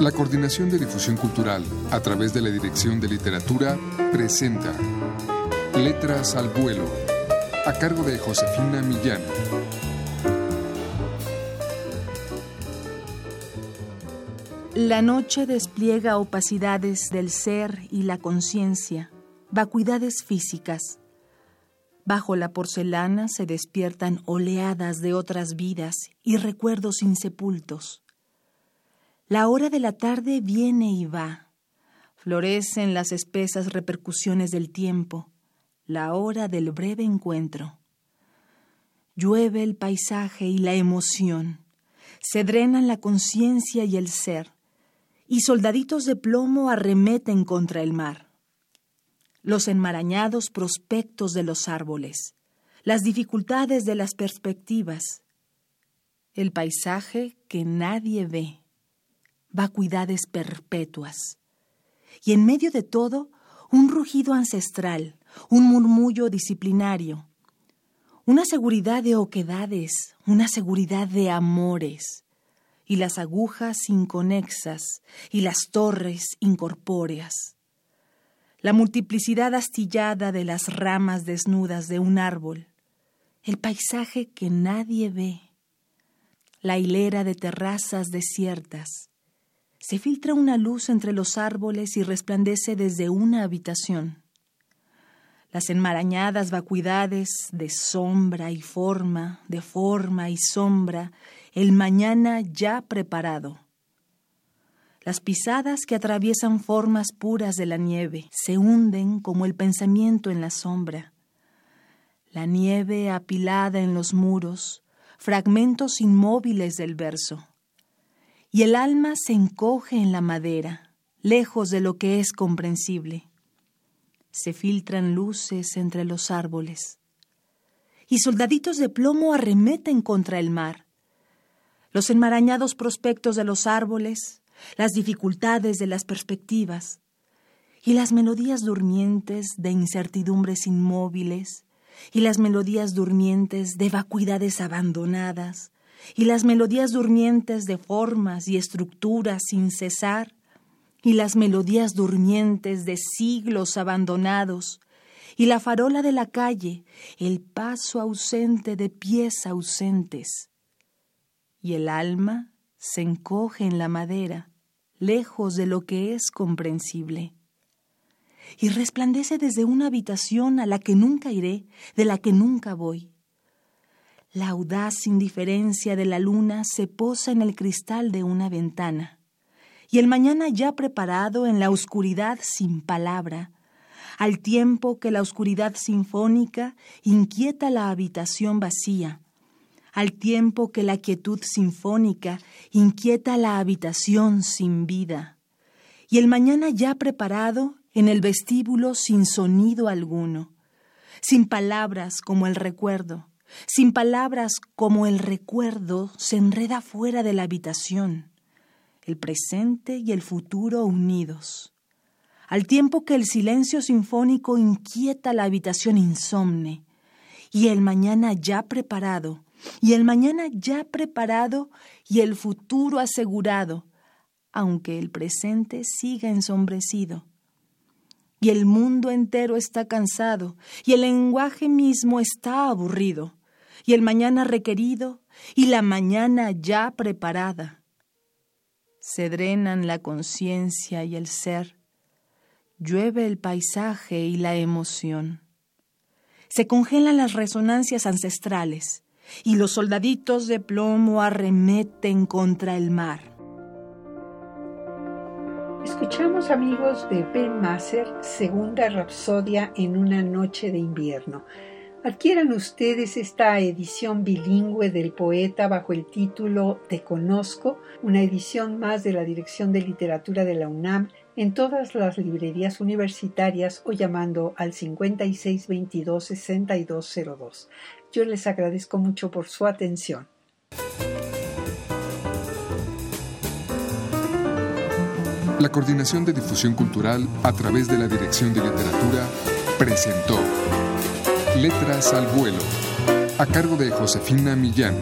La Coordinación de Difusión Cultural, a través de la Dirección de Literatura, presenta Letras al Vuelo, a cargo de Josefina Millán. La noche despliega opacidades del ser y la conciencia, vacuidades físicas. Bajo la porcelana se despiertan oleadas de otras vidas y recuerdos insepultos. La hora de la tarde viene y va. Florecen las espesas repercusiones del tiempo, la hora del breve encuentro. Llueve el paisaje y la emoción. Se drenan la conciencia y el ser, y soldaditos de plomo arremeten contra el mar. Los enmarañados prospectos de los árboles, las dificultades de las perspectivas, el paisaje que nadie ve vacuidades perpetuas. Y en medio de todo, un rugido ancestral, un murmullo disciplinario, una seguridad de oquedades, una seguridad de amores, y las agujas inconexas y las torres incorpóreas. La multiplicidad astillada de las ramas desnudas de un árbol, el paisaje que nadie ve, la hilera de terrazas desiertas, se filtra una luz entre los árboles y resplandece desde una habitación. Las enmarañadas vacuidades de sombra y forma, de forma y sombra, el mañana ya preparado. Las pisadas que atraviesan formas puras de la nieve se hunden como el pensamiento en la sombra. La nieve apilada en los muros, fragmentos inmóviles del verso y el alma se encoge en la madera, lejos de lo que es comprensible. Se filtran luces entre los árboles, y soldaditos de plomo arremeten contra el mar. Los enmarañados prospectos de los árboles, las dificultades de las perspectivas, y las melodías durmientes de incertidumbres inmóviles, y las melodías durmientes de vacuidades abandonadas, y las melodías durmientes de formas y estructuras sin cesar, y las melodías durmientes de siglos abandonados, y la farola de la calle, el paso ausente de pies ausentes. Y el alma se encoge en la madera, lejos de lo que es comprensible. Y resplandece desde una habitación a la que nunca iré, de la que nunca voy la audaz indiferencia de la luna se posa en el cristal de una ventana, y el mañana ya preparado en la oscuridad sin palabra, al tiempo que la oscuridad sinfónica inquieta la habitación vacía, al tiempo que la quietud sinfónica inquieta la habitación sin vida, y el mañana ya preparado en el vestíbulo sin sonido alguno, sin palabras como el recuerdo, sin palabras como el recuerdo se enreda fuera de la habitación, el presente y el futuro unidos, al tiempo que el silencio sinfónico inquieta la habitación insomne, y el mañana ya preparado, y el mañana ya preparado y el futuro asegurado, aunque el presente siga ensombrecido. Y el mundo entero está cansado, y el lenguaje mismo está aburrido y el mañana requerido y la mañana ya preparada. Se drenan la conciencia y el ser, llueve el paisaje y la emoción. Se congelan las resonancias ancestrales y los soldaditos de plomo arremeten contra el mar. Escuchamos amigos de Ben Masser, segunda rapsodia en una noche de invierno. Adquieran ustedes esta edición bilingüe del poeta bajo el título Te conozco, una edición más de la Dirección de Literatura de la UNAM en todas las librerías universitarias o llamando al 5622-6202. Yo les agradezco mucho por su atención. La Coordinación de Difusión Cultural a través de la Dirección de Literatura presentó Letras al vuelo, a cargo de Josefina Millán.